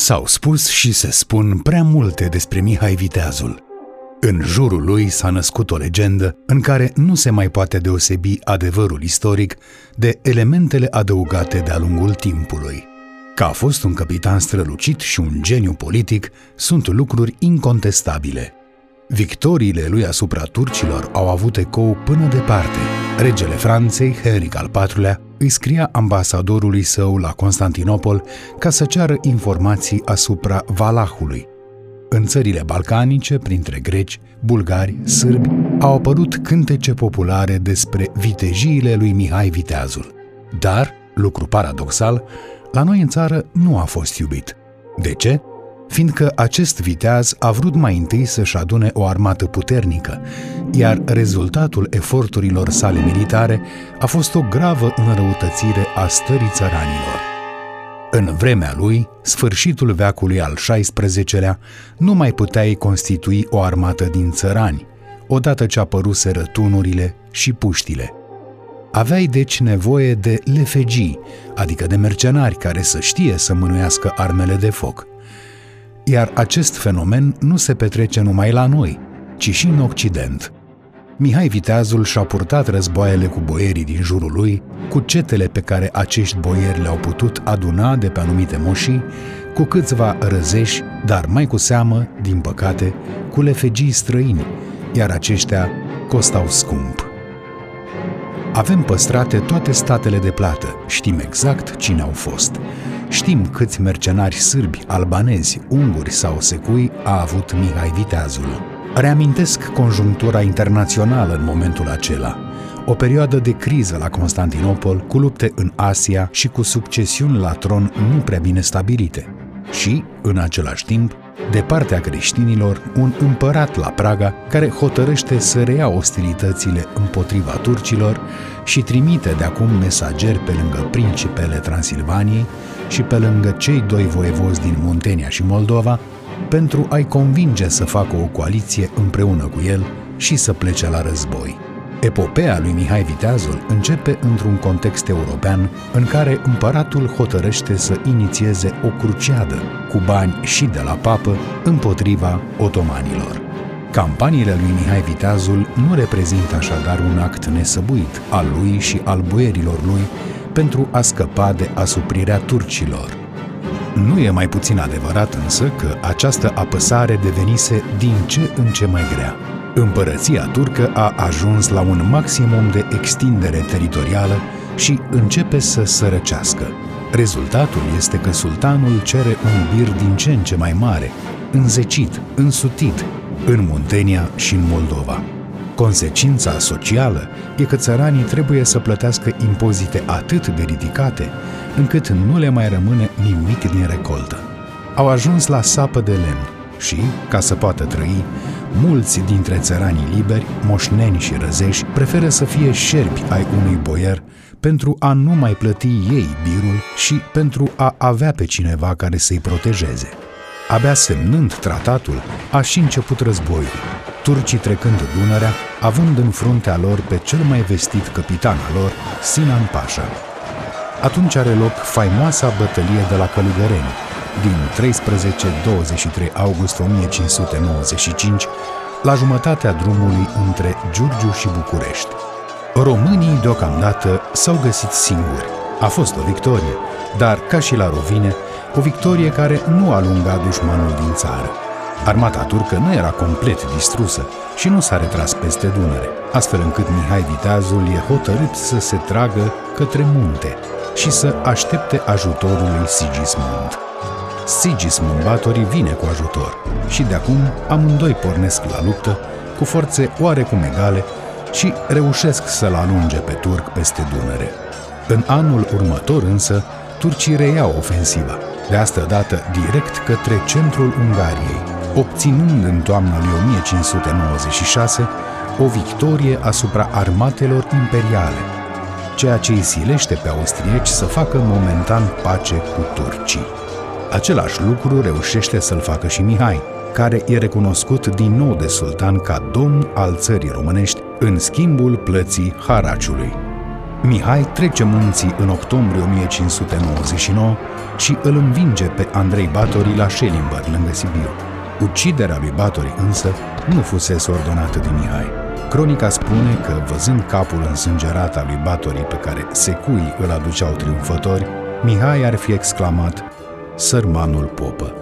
S-au spus și se spun prea multe despre Mihai Viteazul. În jurul lui s-a născut o legendă în care nu se mai poate deosebi adevărul istoric de elementele adăugate de-a lungul timpului. Că a fost un capitan strălucit și un geniu politic sunt lucruri incontestabile. Victoriile lui asupra turcilor au avut ecou până departe. Regele Franței, Henric al IV-lea, îi scria ambasadorului său la Constantinopol ca să ceară informații asupra Valahului. În țările balcanice, printre greci, bulgari, sârbi, au apărut cântece populare despre vitejiile lui Mihai Viteazul. Dar, lucru paradoxal, la noi în țară nu a fost iubit. De ce? Fiindcă acest viteaz a vrut mai întâi să-și adune o armată puternică, iar rezultatul eforturilor sale militare a fost o gravă înrăutățire a stării țăranilor. În vremea lui, sfârșitul veacului al XVI-lea, nu mai puteai constitui o armată din țărani, odată ce apăruseră tunurile și puștile – Aveai deci nevoie de lefegii, adică de mercenari care să știe să mânuiască armele de foc. Iar acest fenomen nu se petrece numai la noi, ci și în Occident. Mihai Viteazul și-a purtat războaiele cu boierii din jurul lui, cu cetele pe care acești boieri le-au putut aduna de pe anumite moșii, cu câțiva răzeși, dar mai cu seamă, din păcate, cu lefegii străini, iar aceștia costau scump. Avem păstrate toate statele de plată, știm exact cine au fost. Știm câți mercenari sârbi, albanezi, unguri sau secui a avut Mihai Viteazul. Reamintesc conjunctura internațională în momentul acela. O perioadă de criză la Constantinopol, cu lupte în Asia și cu succesiuni la tron nu prea bine stabilite. Și, în același timp, de partea creștinilor, un împărat la Praga care hotărăște să reia ostilitățile împotriva turcilor și trimite de acum mesageri pe lângă principele Transilvaniei și pe lângă cei doi voievozi din Muntenia și Moldova pentru a-i convinge să facă o coaliție împreună cu el și să plece la război. Epopeea lui Mihai Viteazul începe într-un context european în care împăratul hotărăște să inițieze o cruciadă cu bani și de la papă împotriva otomanilor. Campaniile lui Mihai Viteazul nu reprezintă așadar un act nesăbuit al lui și al boierilor lui pentru a scăpa de asuprirea turcilor. Nu e mai puțin adevărat însă că această apăsare devenise din ce în ce mai grea. Împărăția turcă a ajuns la un maximum de extindere teritorială și începe să sărăcească. Rezultatul este că sultanul cere un bir din ce în ce mai mare, înzecit, însutit, în Muntenia și în Moldova. Consecința socială e că țăranii trebuie să plătească impozite atât de ridicate, încât nu le mai rămâne nimic din recoltă. Au ajuns la sapă de lemn și, ca să poată trăi, mulți dintre țăranii liberi, moșneni și răzeși, preferă să fie șerpi ai unui boier pentru a nu mai plăti ei birul și pentru a avea pe cineva care să-i protejeze. Abia semnând tratatul, a și început războiul, turcii trecând Dunărea, având în fruntea lor pe cel mai vestit capitan al lor, Sinan Pașa. Atunci are loc faimoasa bătălie de la Călugăreni, din 13-23 august 1595, la jumătatea drumului între Giurgiu și București. Românii deocamdată s-au găsit singuri. A fost o victorie, dar, ca și la Rovine, o victorie care nu alunga dușmanul din țară. Armata turcă nu era complet distrusă și nu s-a retras peste Dunăre, astfel încât Mihai Viteazul e hotărât să se tragă către munte și să aștepte ajutorul lui Sigismund. Sigismund Batorii vine cu ajutor și de acum amândoi pornesc la luptă cu forțe oarecum egale și reușesc să-l alunge pe turc peste Dunăre. În anul următor însă, turcii reiau ofensiva, de asta dată direct către centrul Ungariei, obținând în toamna lui 1596 o victorie asupra armatelor imperiale, ceea ce îi silește pe austrieci să facă momentan pace cu turcii. Același lucru reușește să-l facă și Mihai, care e recunoscut din nou de sultan ca domn al țării românești în schimbul plății haraciului. Mihai trece munții în octombrie 1599 și îl învinge pe Andrei Batori la Schellimber, lângă Sibiu. Uciderea lui Batori însă nu fusese ordonată de Mihai. Cronica spune că, văzând capul însângerat al lui Batori pe care secui îl aduceau triumfători, Mihai ar fi exclamat, Sărmanul popă!